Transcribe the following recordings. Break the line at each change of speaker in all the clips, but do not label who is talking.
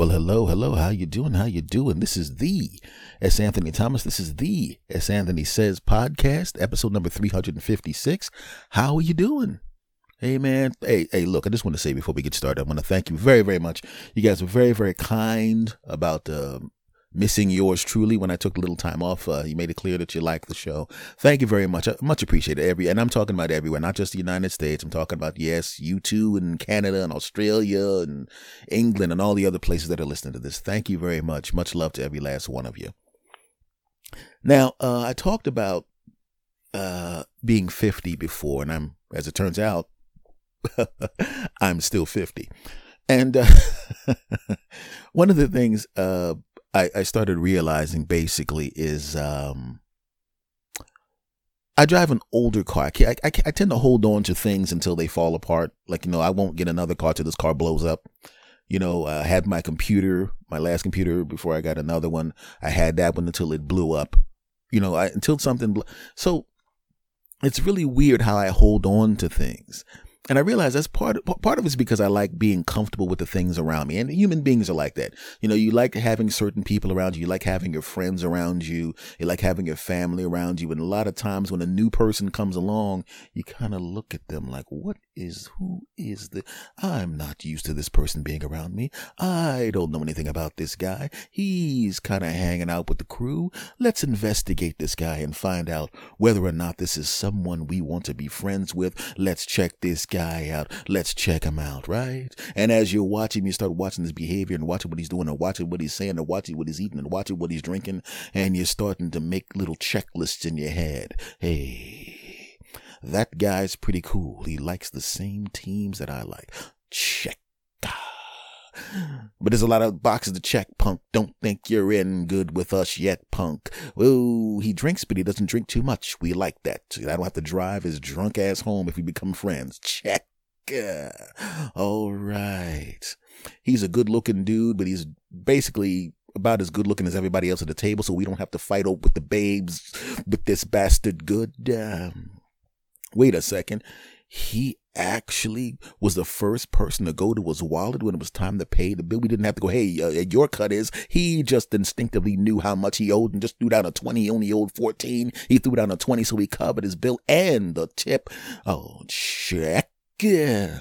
Well, hello, hello. How you doing? How you doing? This is the S. Anthony Thomas. This is the S. Anthony Says podcast, episode number 356. How are you doing? Hey man, hey, hey, look, I just want to say before we get started, I want to thank you very, very much. You guys were very, very kind about uh, missing yours truly when I took a little time off. Uh, you made it clear that you like the show. Thank you very much. I much appreciated every, and I'm talking about everywhere, not just the United States. I'm talking about yes, you too, in Canada and Australia and England and all the other places that are listening to this. Thank you very much. Much love to every last one of you. Now, uh, I talked about uh, being 50 before, and I'm, as it turns out, I'm still 50. And uh, one of the things uh, I, I started realizing basically is um, I drive an older car. I, I, I, tend to hold on to things until they fall apart. Like, you know, I won't get another car till this car blows up. You know, I had my computer, my last computer before I got another one. I had that one until it blew up. You know, I, until something. So it's really weird how I hold on to things and I realize that's part of, part of it's because I like being comfortable with the things around me, and human beings are like that. You know, you like having certain people around you, you like having your friends around you, you like having your family around you, and a lot of times when a new person comes along, you kind of look at them like, "What is who is the? I'm not used to this person being around me. I don't know anything about this guy. He's kind of hanging out with the crew. Let's investigate this guy and find out whether or not this is someone we want to be friends with. Let's check this guy." out. Let's check him out, right? And as you're watching, you start watching his behavior and watching what he's doing and watching what he's saying and watching what he's eating and watching what he's drinking. And you're starting to make little checklists in your head. Hey, that guy's pretty cool. He likes the same teams that I like. Check. But there's a lot of boxes to check, punk. Don't think you're in good with us yet, punk. Oh, he drinks, but he doesn't drink too much. We like that. I don't have to drive his drunk ass home if we become friends. Check. All right. He's a good looking dude, but he's basically about as good looking as everybody else at the table, so we don't have to fight over with the babes with this bastard good. Um, wait a second. He actually was the first person to go to his wallet when it was time to pay the bill. We didn't have to go, hey, uh, your cut is. He just instinctively knew how much he owed and just threw down a 20. He only owed 14. He threw down a 20 so he covered his bill and the tip. Oh, check. Yeah.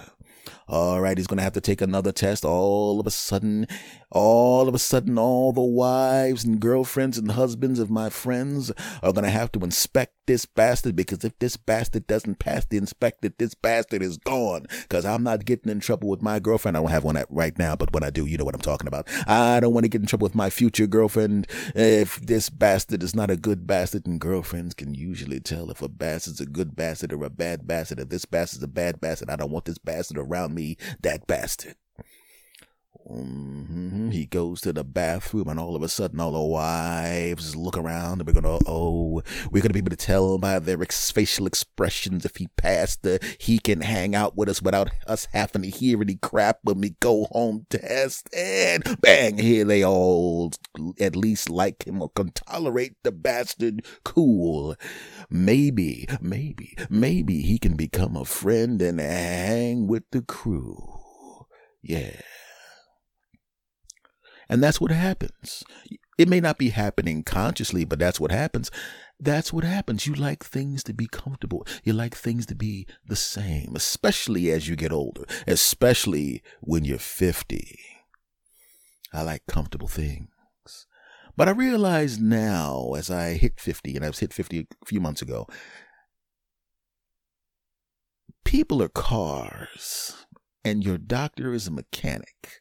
All right, he's going to have to take another test. All of a sudden, all of a sudden, all the wives and girlfriends and husbands of my friends are going to have to inspect this bastard because if this bastard doesn't pass the inspector, this bastard is gone. Because I'm not getting in trouble with my girlfriend. I don't have one right now, but when I do, you know what I'm talking about. I don't want to get in trouble with my future girlfriend if this bastard is not a good bastard. And girlfriends can usually tell if a bastard's a good bastard or a bad bastard. If this bastard's a bad bastard, I don't want this bastard around me, that bastard. Mm-hmm. He goes to the bathroom, and all of a sudden, all the wives look around, and we're gonna, oh, we're gonna be able to tell by their ex- facial expressions if he passed the he can hang out with us without us having to hear any crap when we go home test. And bang, here they all at least like him or can tolerate the bastard. Cool. Maybe, maybe, maybe he can become a friend and hang with the crew. Yeah. And that's what happens. It may not be happening consciously, but that's what happens. That's what happens. You like things to be comfortable. You like things to be the same, especially as you get older, especially when you're 50. I like comfortable things. But I realize now, as I hit 50, and I was hit 50 a few months ago, people are cars, and your doctor is a mechanic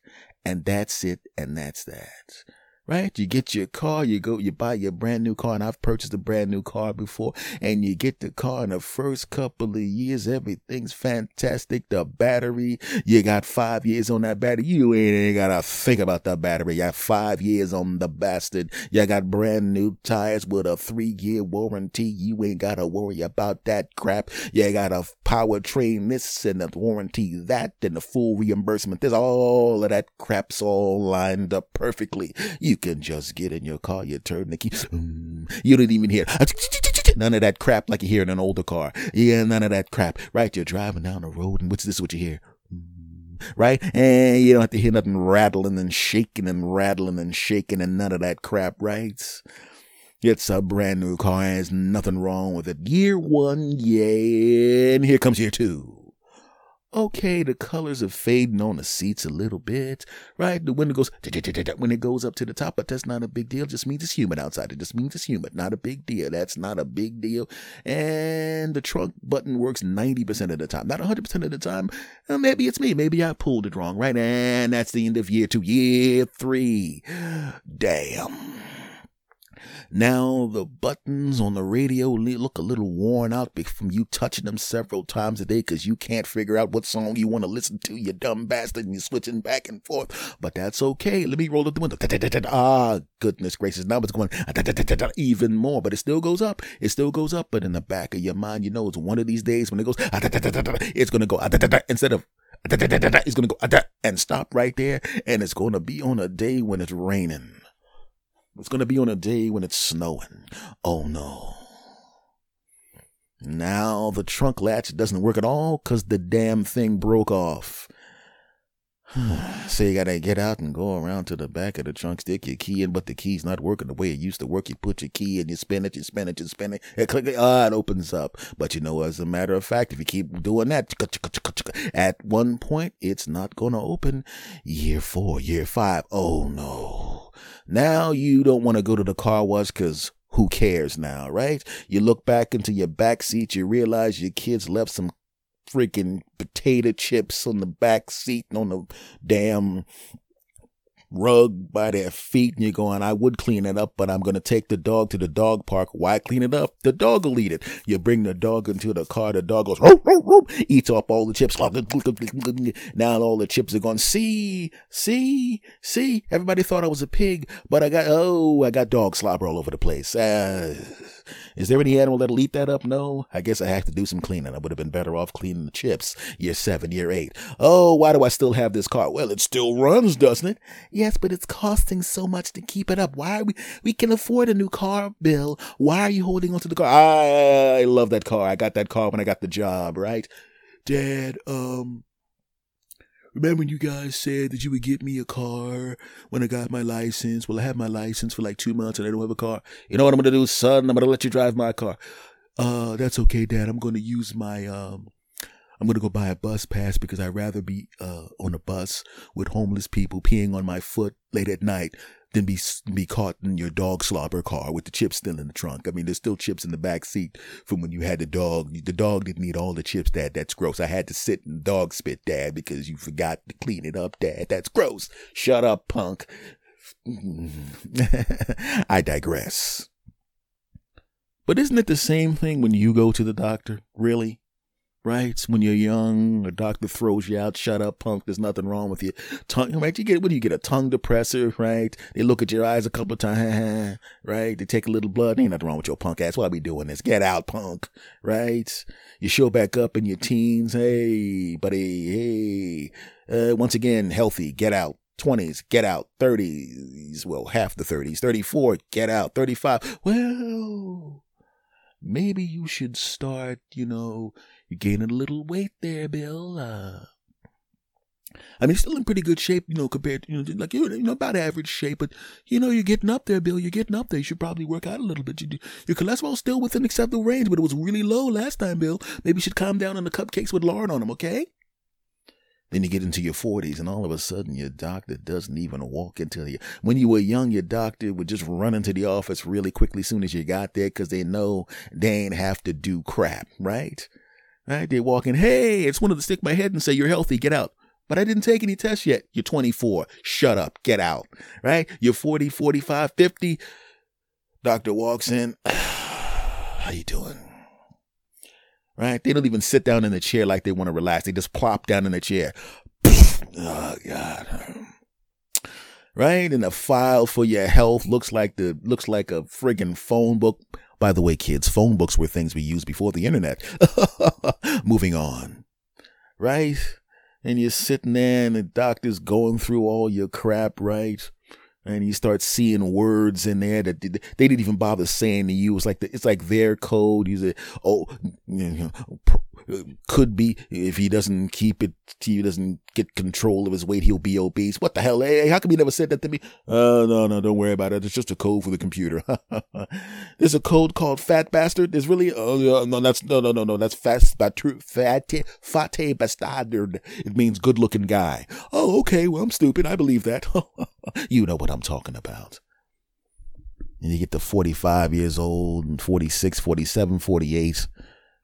and that's it and that's that right? You get your car, you go, you buy your brand new car, and I've purchased a brand new car before, and you get the car in the first couple of years, everything's fantastic. The battery, you got five years on that battery. You ain't, gotta think about the battery. You got five years on the bastard. You got brand new tires with a three year warranty. You ain't gotta worry about that crap. You got a powertrain this and a warranty that and the full reimbursement. There's all of that crap's all lined up perfectly. You can just get in your car, you turn the key, you don't even hear none of that crap like you hear in an older car. Yeah, none of that crap. Right? You're driving down the road, and what's this? What you hear? Mm, right? And you don't have to hear nothing rattling and shaking and rattling and shaking and none of that crap, right? It's a brand new car. There's nothing wrong with it. Year one, yeah. And here comes year two. Okay, the colors are fading on the seats a little bit, right? The window goes when it goes up to the top, but that's not a big deal. Just means it's humid outside. It just means it's humid. Not a big deal. That's not a big deal. And the trunk button works 90% of the time, not 100% of the time. Uh, maybe it's me. Maybe I pulled it wrong, right? And that's the end of year two. Year three. Damn. Now the buttons on the radio look a little worn out from you touching them several times a day because you can't figure out what song you want to listen to, you dumb bastard, and you're switching back and forth. But that's okay. Let me roll up the window. Ah, goodness gracious. Now it's going even more, but it still goes up. It still goes up. But in the back of your mind, you know it's one of these days when it goes, it's going to go instead of it's going to go and stop right there. And it's going to be on a day when it's raining. It's going to be on a day when it's snowing. Oh no. Now the trunk latch doesn't work at all because the damn thing broke off. so you gotta get out and go around to the back of the trunk, stick your key in, but the key's not working the way it used to work. You put your key in, you spin it, you spin it, you spin it, and click it, ah, it opens up. But you know, as a matter of fact, if you keep doing that, at one point, it's not gonna open. Year four, year five, oh no. Now you don't want to go to the car wash because who cares now, right? You look back into your back seat, you realize your kids left some freaking potato chips on the back seat and on the damn rug by their feet and you're going, I would clean it up, but I'm going to take the dog to the dog park. Why clean it up? The dog will eat it. You bring the dog into the car. The dog goes, roo, roo, roo, eats up all the chips. Now all the chips are gone. See, see, see. Everybody thought I was a pig, but I got, oh, I got dog slobber all over the place. Uh, is there any animal that'll eat that up? No. I guess I have to do some cleaning. I would have been better off cleaning the chips. Year seven, year eight. Oh, why do I still have this car? Well, it still runs, doesn't it? Yes, but it's costing so much to keep it up. Why we, we can afford a new car, Bill. Why are you holding on to the car? I, I love that car. I got that car when I got the job, right? Dad, um, Remember when you guys said that you would get me a car when I got my license? Well, I have my license for like two months and I don't have a car. You know what I'm to do, son? I'm to let you drive my car. Uh, that's okay, Dad. I'm to use my, um, I'm to go buy a bus pass because I'd rather be, uh, on a bus with homeless people peeing on my foot late at night than be be caught in your dog slobber car with the chips still in the trunk. I mean, there's still chips in the back seat from when you had the dog. The dog didn't eat all the chips, Dad. That's gross. I had to sit in dog spit, Dad, because you forgot to clean it up, Dad. That's gross. Shut up, punk. I digress. But isn't it the same thing when you go to the doctor? Really? Right? When you're young, a doctor throws you out, shut up, punk, there's nothing wrong with you. Tongue, right? You get, what do you get? A tongue depressor, right? They look at your eyes a couple of times, right? They take a little blood. Ain't nothing wrong with your punk ass. Why we doing this? Get out, punk, right? You show back up in your teens. Hey, buddy, hey. Uh, once again, healthy, get out. 20s, get out. 30s, well, half the 30s. 34, get out. 35, well, maybe you should start, you know, you're gaining a little weight there, Bill. Uh, I mean, still in pretty good shape, you know, compared to, you know, like, you know, about average shape, but, you know, you're getting up there, Bill. You're getting up there. You should probably work out a little bit. You your cholesterol's still within acceptable range, but it was really low last time, Bill. Maybe you should calm down on the cupcakes with lard on them, okay? Then you get into your 40s, and all of a sudden, your doctor doesn't even walk into you. When you were young, your doctor would just run into the office really quickly soon as you got there because they know they ain't have to do crap, right? Right? They walk in, hey, I just wanted to stick my head and say, you're healthy, get out. But I didn't take any tests yet. You're 24. Shut up. Get out. Right? You're 40, 45, 50. Doctor walks in. How you doing? Right? They don't even sit down in the chair like they want to relax. They just plop down in the chair. oh, God. Right? And the file for your health looks like the looks like a friggin' phone book by the way, kids, phone books were things we used before the internet. Moving on. Right? And you're sitting there and the doctor's going through all your crap, right? And you start seeing words in there that they didn't even bother saying to you. It's like the, it's like their code. You say, "Oh, you know, could be if he doesn't keep it, he doesn't get control of his weight, he'll be obese. What the hell? Hey, how come you never said that to me? Uh, no, no, don't worry about it. It's just a code for the computer. There's a code called fat bastard. There's really, oh, no, that's, no, no, no, no, that's fat, fat, fat, fate bastard. It means good looking guy. Oh, okay. Well, I'm stupid. I believe that. you know what I'm talking about. And you get to 45 years old and 46, 47, 48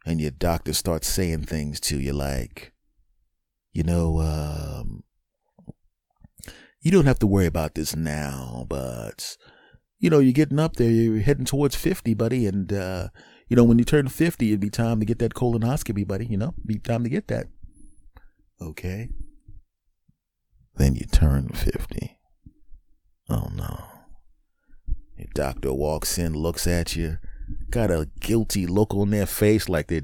and your doctor starts saying things to you like, you know, um, you don't have to worry about this now, but you know, you're getting up there, you're heading towards 50, buddy, and uh, you know, when you turn 50, it'd be time to get that colonoscopy, buddy, you know, be time to get that. Okay. Then you turn 50. Oh no. Your doctor walks in, looks at you, got a guilty look on their face like they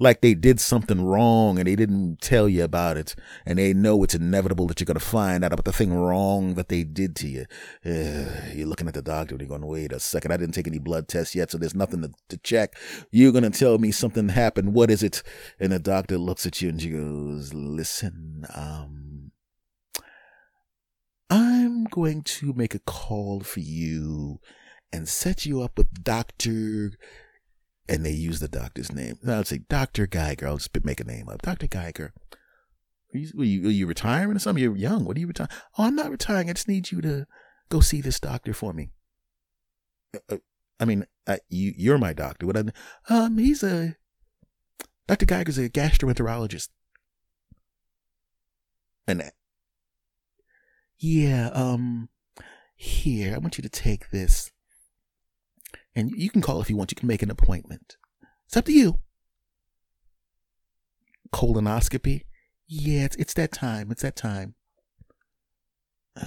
like they did something wrong and they didn't tell you about it and they know it's inevitable that you're to find out about the thing wrong that they did to you. Uh, you're looking at the doctor and you're going wait a second i didn't take any blood tests yet so there's nothing to, to check. You're to tell me something happened. What is it? And the doctor looks at you and she goes listen um i'm going to make a call for you and set you up with Dr. And they use the doctor's name. I'll say Dr. Geiger. I'll just make a name up. Dr. Geiger. Are you, are you, are you retiring or something? You're young. What are you retiring? Oh, I'm not retiring. I just need you to go see this doctor for me. Uh, uh I mean, uh, you, you're my doctor. What um, he's a, Dr. Geiger's a gastroenterologist. And, yeah, um, here, I want you to take this. And you can call if you want. You can make an appointment. It's up to you. Colonoscopy? Yeah, it's, it's that time. It's that time.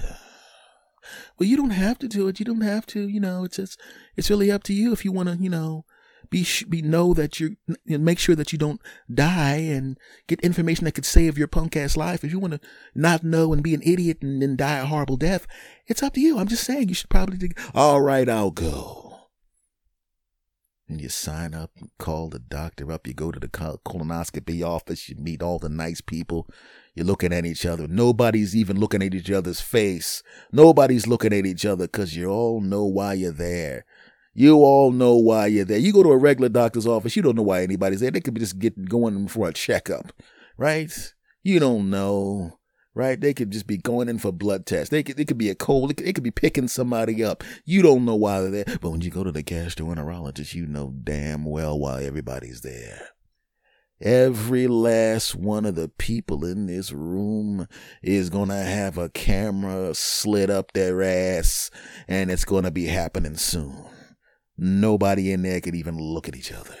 Well, you don't have to do it. You don't have to. You know, it's just, it's really up to you if you want to, you know, be be know that you make sure that you don't die and get information that could save your punk ass life. If you want to not know and be an idiot and then die a horrible death, it's up to you. I'm just saying you should probably. Think, All right, I'll go and you sign up, you call the doctor up, you go to the colonoscopy office, you meet all the nice people, you're looking at each other. Nobody's even looking at each other's face. Nobody's looking at each other because you all know why you're there. You all know why you're there. You go to a regular doctor's office, you don't know why anybody's there. They could be just getting going for a checkup, right? You don't know right? They could just be going in for blood tests. They could, it could be a cold. It could, it could be picking somebody up. You don't know why they're there. But when you go to the gastroenterologist, you know damn well why everybody's there. Every last one of the people in this room is going to have a camera slid up their ass and it's going to be happening soon. Nobody in there could even look at each other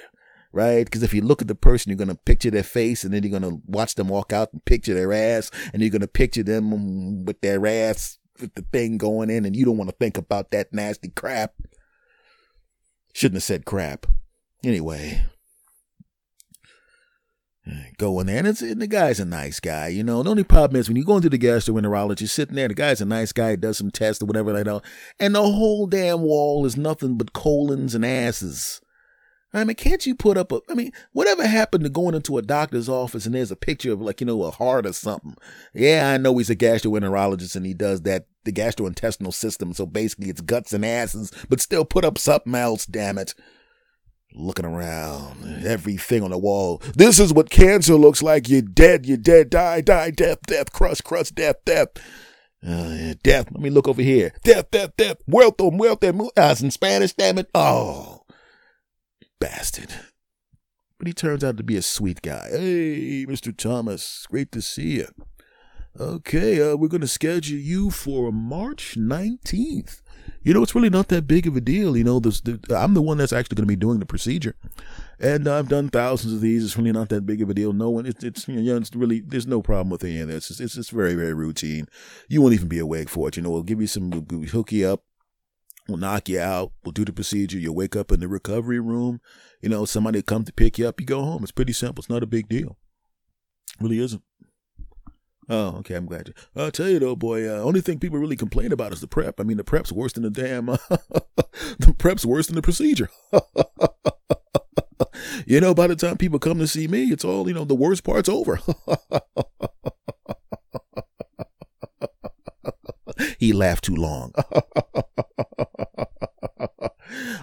right? Because if you look at the person, you're going to picture their face and then you're going to watch them walk out and picture their ass and you're going to picture them with their ass with the thing going in and you don't want to think about that nasty crap. Shouldn't have said crap. Anyway. Go in there, and, and, the guy's a nice guy, you know. The only problem is when you go into the gastroenterologist, sitting there, the guy's a nice guy, does some tests or whatever like that, and the whole damn wall is nothing but colons and asses. I mean, can't you put up a, I mean, whatever happened to going into a doctor's office and there's a picture of like, you know, a heart or something? Yeah, I know he's a gastroenterologist and he does that, the gastrointestinal system. So basically it's guts and asses, but still put up something else, damn it. Looking around, everything on the wall. This is what cancer looks like. You're dead, you're dead, die, die, death, death, crush, crush, death, death. Uh, death. Let me look over here. Death, death, death. Muerto, muerto. Uh, in Spanish, damn it. Oh bastard. But he turns out to be a sweet guy. Hey, Mr. Thomas, great to see you. Okay, uh, we're going to schedule you for March 19th. You know, it's really not that big of a deal. You know, the, I'm the one that's actually going to be doing the procedure. And I've done thousands of these. It's really not that big of a deal. No one, it's, it's, you know, it's really, there's no problem with any of this. It's, it's very, very routine. You won't even be awake for it. You know, we'll give you some, we'll hook you up We'll knock you out. We'll do the procedure. You'll wake up in the recovery room. You know, somebody come to pick you up. You go home. It's pretty simple. It's not a big deal. It really isn't. Oh, okay. I'm glad you. I'll tell you though, boy. Uh, only thing people really complain about is the prep. I mean, the prep's worse than the damn. The prep's worse than the procedure. You know, by the time people come to see me, it's all, you know, the worst part's over. he laughed too long.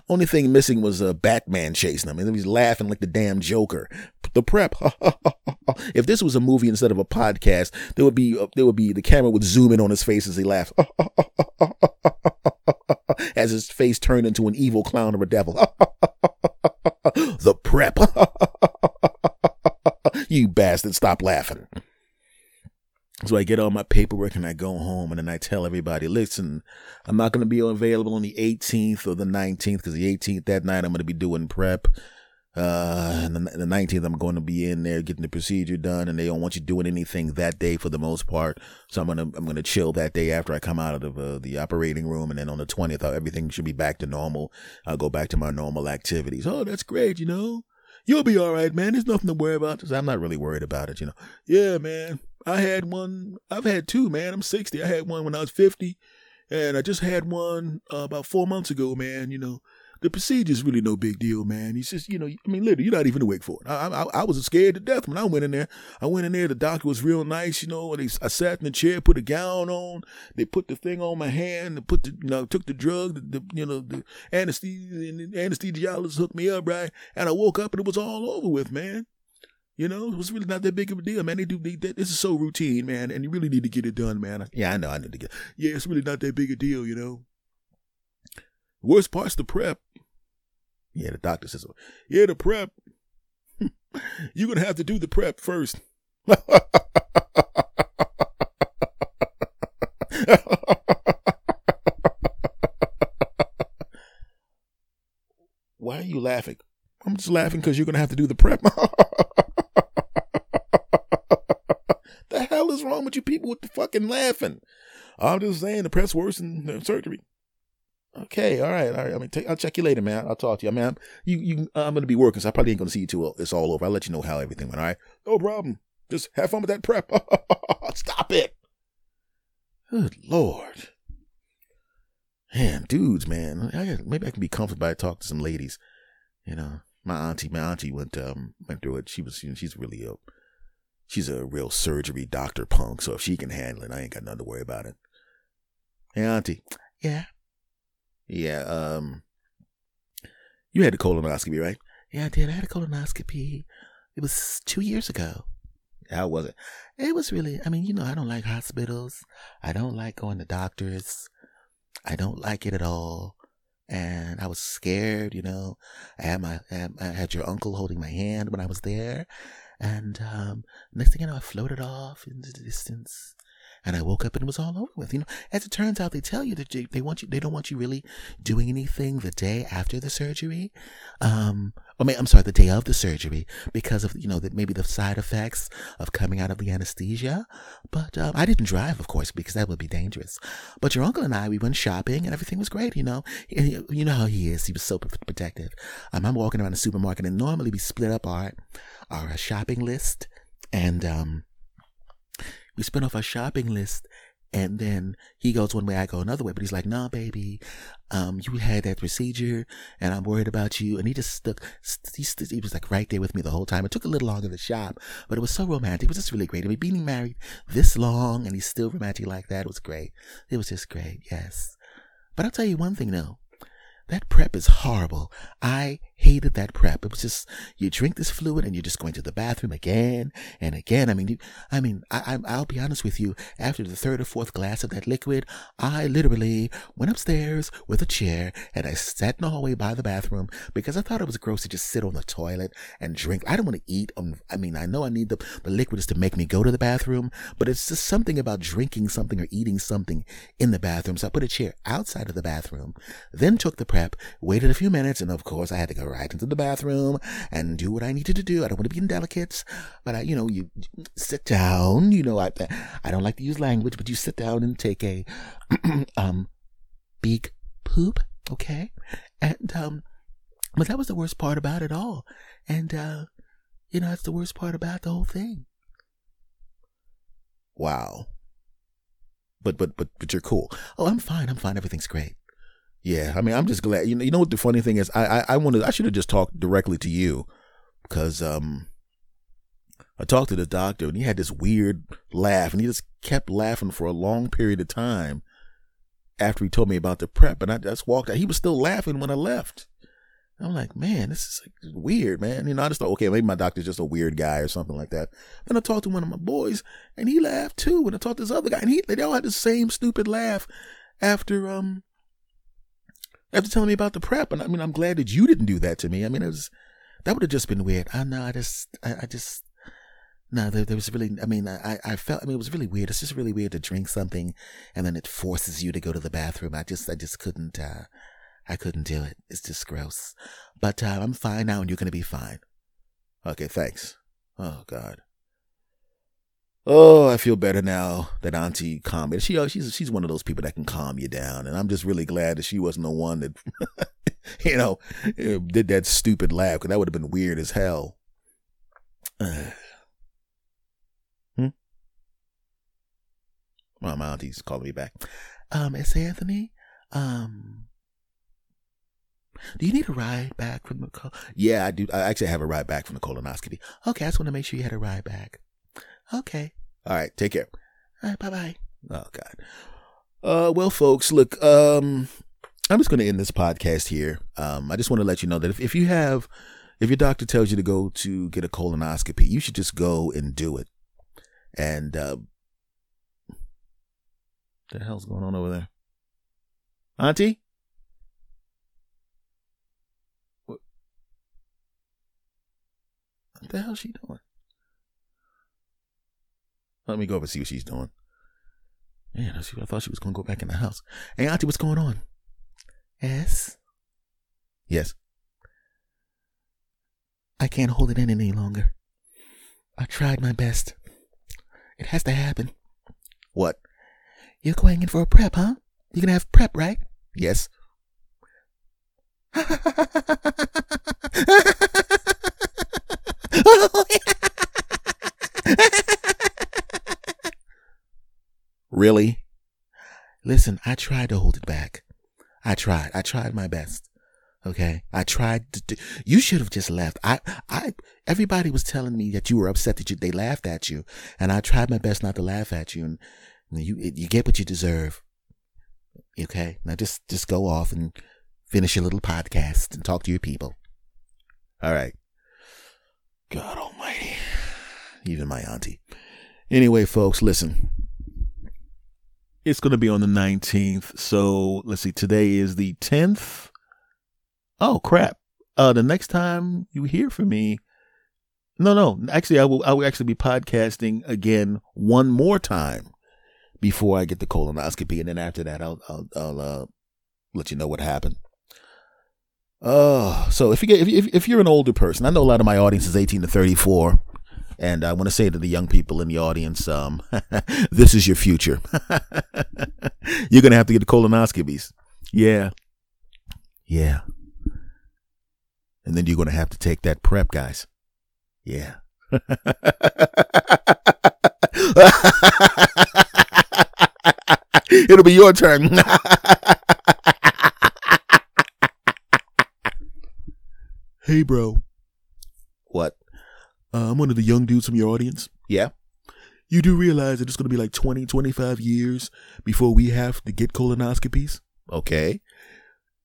Only thing missing was a Batman chasing him, and he was laughing like the damn Joker. The prep. if this was a movie instead of a podcast, there would be uh, there would be the camera would zoom in on his face as he laughed, as his face turned into an evil clown or a devil. the prep. you bastard! Stop laughing. So I get all my paperwork and I go home and then I tell everybody, listen, I'm not going to be available on the 18th or the 19th because the 18th that night I'm going to be doing prep. Uh, and the, the 19th I'm going to be in there getting the procedure done and they don't want you doing anything that day for the most part. So I'm going to, I'm going to chill that day after I come out of the, uh, the operating room. And then on the 20th, everything should be back to normal. I'll go back to my normal activities. Oh, that's great. You know, you'll be all right, man. There's nothing to worry about. I'm not really worried about it. You know, yeah, man. I had one. I've had two, man. I'm 60. I had one when I was 50, and I just had one uh, about four months ago, man. You know, the procedure's really no big deal, man. He's just, you know, I mean, literally, you're not even awake for it. I, I, I was scared to death when I went in there. I went in there. The doctor was real nice, you know. They, I sat in the chair, put a gown on. They put the thing on my hand. They put the, you know, took the drug. The, the you know, the anesthesia, the anesthesiologist hooked me up, right? And I woke up and it was all over with, man. You know, it was really not that big of a deal, man. They do they, this is so routine, man, and you really need to get it done, man. Yeah, I know, I need to get. Yeah, it's really not that big a deal, you know. Worst part's the prep. Yeah, the doctor says, yeah, the prep. You're gonna have to do the prep first. Why are you laughing? I'm just laughing because you're gonna have to do the prep. with the fucking laughing? I'm just saying the press worse than surgery. Okay, all right, all right. I mean, take, I'll check you later, man. I'll talk to you. I'm, you, you, I'm gonna be working, so I probably ain't gonna see you till it's all over. I'll let you know how everything went. All right, no problem. Just have fun with that prep. Stop it. Good lord, man, dudes, man. I, maybe I can be comforted by talk to some ladies. You know, my auntie, my auntie went um went through it. She was, she's really a she's a real surgery doctor punk, so if she can handle it, I ain't got nothing to worry about it. Hey, Auntie. Yeah. Yeah, um, you had a colonoscopy, right?
Yeah, I did. I had a colonoscopy. It was two years ago.
How was it?
It was really, I mean, you know, I don't like hospitals. I don't like going to doctors. I don't like it at all. And I was scared, you know. I had my, I had your uncle holding my hand when I was there. And um, next thing I know, I floated off into the distance and I woke up and it was all over with. You know, as it turns out, they tell you that they, want you, they don't want you really doing anything the day after the surgery. Um, or maybe, I'm sorry, the day of the surgery because of, you know, that maybe the side effects of coming out of the anesthesia. But, um, I didn't drive, of course, because that would be dangerous. But your uncle and I, we went shopping and everything was great, you know. You know how he is. He was so protective. Um, I'm walking around the supermarket and normally we split up our, our shopping list and, um, we spent off our shopping list and then he goes one way, I go another way. But he's like, "No, nah, baby, um, you had that procedure, and I'm worried about you." And he just stuck. He, st- he was like right there with me the whole time. It took a little longer to shop, but it was so romantic. It was just really great. I mean, being married this long and he's still romantic like that It was great. It was just great. Yes, but I'll tell you one thing though. That prep is horrible. I hated that prep. It was just you drink this fluid and you're just going to the bathroom again and again. I mean, you, I mean, I, I, will be honest with you. After the third or fourth glass of that liquid, I literally went upstairs with a chair and I sat in the hallway by the bathroom because I thought it was gross to just sit on the toilet and drink. I don't want to eat. Um, I mean, I know I need the the liquid is to make me go to the bathroom, but it's just something about drinking something or eating something in the bathroom. So I put a chair outside of the bathroom, then took the prep, waited a few minutes, and of course I had to go right into the bathroom and do what I needed to do. I don't want to be indelicate, but I, you know, you sit down, you know, I, I don't like to use language, but you sit down and take a, um, big poop. Okay. And, um, but that was the worst part about it all. And, uh, you know, that's the worst part about the whole thing.
Wow. But, but, but, but you're cool.
Oh, I'm fine. I'm fine. Everything's great.
Yeah, I mean, I'm just glad. You know, you know what the funny thing is, I I, I wanted, I should have just talked directly to you, because um, I talked to the doctor and he had this weird laugh and he just kept laughing for a long period of time after he told me about the prep. And I just walked out. He was still laughing when I left. I'm like, man, this is like weird, man. You know, I just thought, okay, maybe my doctor's just a weird guy or something like that. Then I talked to one of my boys, and he laughed too. And I talked to this other guy, and he they all had the same stupid laugh after um after telling me about the prep. And I mean, I'm glad that you didn't do that to me. I mean, it was that would have just been weird. I know, I just, I, I just. No, there, there was really, I mean, I, I felt, I mean, it was really weird. It's just really weird to drink something and then it forces you to go to the bathroom. I just, I just couldn't, uh, I couldn't do it. It's just gross. But uh, I'm fine now, and you're going to be fine. Okay, thanks. Oh, God. Oh, I feel better now that Auntie calmed me. She, uh, she's, she's one of those people that can calm you down. And I'm just really glad that she wasn't the one that, you know, did that stupid laugh, because that would have been weird as hell. Hmm? Well, my auntie's calling me back. Um, it's Anthony. Um, do you need a ride back from the col? Yeah, I do. I actually have a ride back from the colonoscopy. Okay, I just want to make sure you had a ride back. Okay. All right. Take care. All right. Bye bye. Oh God. Uh, well, folks, look. Um, I'm just going to end this podcast here. Um, I just want to let you know that if, if you have, if your doctor tells you to go to get a colonoscopy, you should just go and do it. And uh, the hell's going on over there, Auntie? What the hell's she doing? Let me go over and see what she's doing. Man, I thought she was going to go back in the house. Hey, Auntie, what's going on? Yes. Yes. I can't hold it in any longer. I tried my best. It has to happen. What? You're going in for a prep, huh? You're going to have prep, right? Yes. really? Listen, I tried to hold it back. I tried. I tried my best. Okay. I tried to do, you should have just left. I, I, everybody was telling me that you were upset that you, they laughed at you. And I tried my best not to laugh at you. And you, you get what you deserve. Okay. Now just, just go off and finish your little podcast and talk to your people. All right. God almighty. Even my auntie. Anyway, folks, listen. It's going to be on the 19th. So let's see. Today is the 10th. Oh, crap. Uh, the next time you hear from me, no, no. Actually, I will. I will actually be podcasting again one more time before I get the colonoscopy, and then after that, I'll I'll, I'll uh, let you know what happened. Oh, so if you get if if you're an older person, I know a lot of my audience is 18 to 34, and I want to say to the young people in the audience, um, this is your future. you're gonna have to get the colonoscopies. Yeah, yeah, and then you're gonna have to take that prep, guys. Yeah. It'll be your turn. Hey, bro. Uh, I'm one of the young dudes from your audience. Yeah. You do realize that it's going to be like 20, 25 years before we have to get colonoscopies? Okay.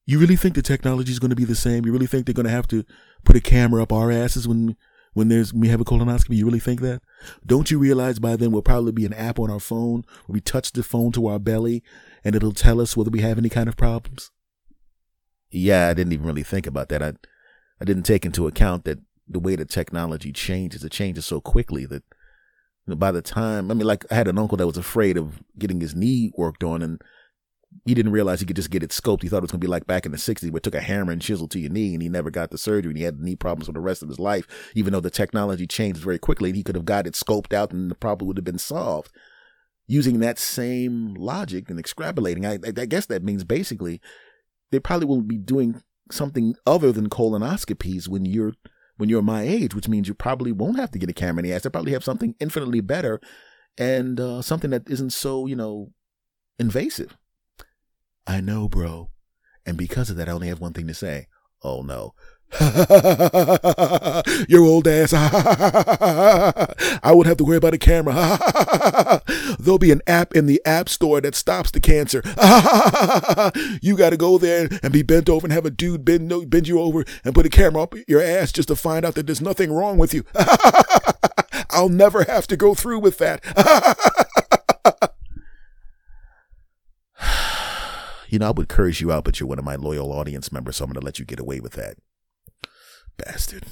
You really think the technology is going to be the same? You really think they're going to have to put a camera up our asses when when there's we have a colonoscopy? You really think that? Don't you realize by then we'll probably be an app on our phone where we touch the phone to our belly and it'll tell us whether we have any kind of problems? Yeah, I didn't even really think about that. I I didn't take into account that the way the technology changes, it changes so quickly that by the time, I mean, like I had an uncle that was afraid of getting his knee worked on and he didn't realize he could just get it scoped. He thought it was going to be like back in the 60s where it took a hammer and chisel to your knee and he never got the surgery and he had knee problems for the rest of his life, even though the technology changed very quickly and he could have got it scoped out and the problem would have been solved. Using that same logic and extrapolating, I, I guess that means basically they probably will be doing something other than colonoscopies when you're when you're my age, which means you probably won't have to get a camera in the ass. They probably have something infinitely better and uh, something that isn't so you know invasive. I know, bro. And because of that, I only have one thing to say. Oh no, Your old ass. I won't have to worry about a camera. There'll be an app in the app store that stops the cancer. you got to go there and be bent over and have a dude bend, bend you over and put a camera up your ass just to find out that there's nothing wrong with you. I'll never have to go through with that. you know, I would curse you out, but you're one of my loyal audience members, so I'm going to let you get away with that. Bastard.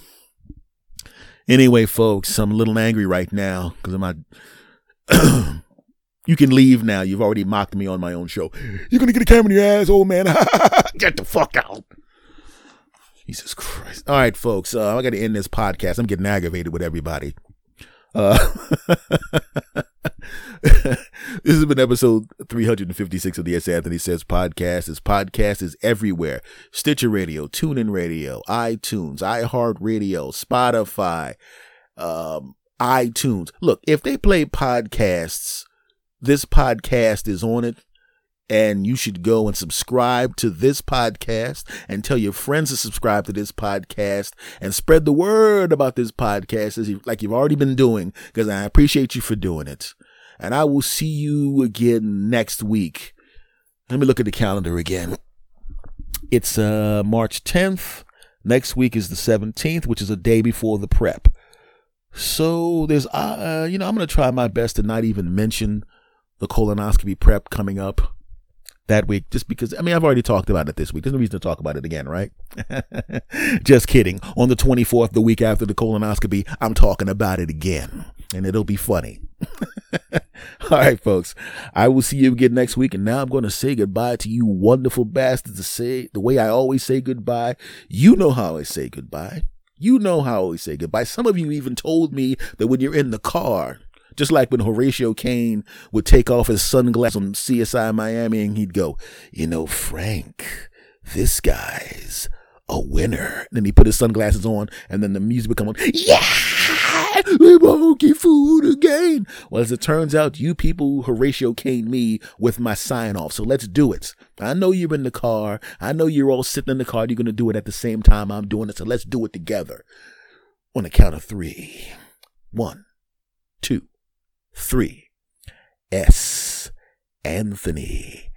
Anyway, folks, I'm a little angry right now because I'm not. you can leave now. You've already mocked me on my own show. You're going to get a camera in your ass, old man. get the fuck out. Jesus Christ. All right, folks. Uh, I got to end this podcast. I'm getting aggravated with everybody. Uh, this has been episode 356 of the S. Anthony Says podcast. This podcast is everywhere Stitcher Radio, TuneIn Radio, iTunes, iHeartRadio, Spotify, um, iTunes. Look, if they play podcasts, this podcast is on it and you should go and subscribe to this podcast and tell your friends to subscribe to this podcast and spread the word about this podcast as you, like you've already been doing because I appreciate you for doing it. And I will see you again next week. Let me look at the calendar again. It's uh March 10th. Next week is the 17th, which is a day before the prep. So there's uh you know, I'm going to try my best to not even mention the colonoscopy prep coming up that week just because I mean I've already talked about it this week. There's no reason to talk about it again, right? just kidding. On the 24th, the week after the colonoscopy, I'm talking about it again. And it'll be funny. All right, folks. I will see you again next week. And now I'm going to say goodbye to you wonderful bastards to say the way I always say goodbye. You know how I say goodbye. You know how I always say goodbye. Some of you even told me that when you're in the car, just like when Horatio Caine would take off his sunglasses on CSI Miami and he'd go, you know, Frank, this guy's a winner. And then he put his sunglasses on and then the music would come on. Yeah, we won't get fooled again. Well, as it turns out, you people Horatio Caine me with my sign off. So let's do it. I know you're in the car. I know you're all sitting in the car. You're going to do it at the same time I'm doing it. So let's do it together on the count of three. One, two, three. S. Anthony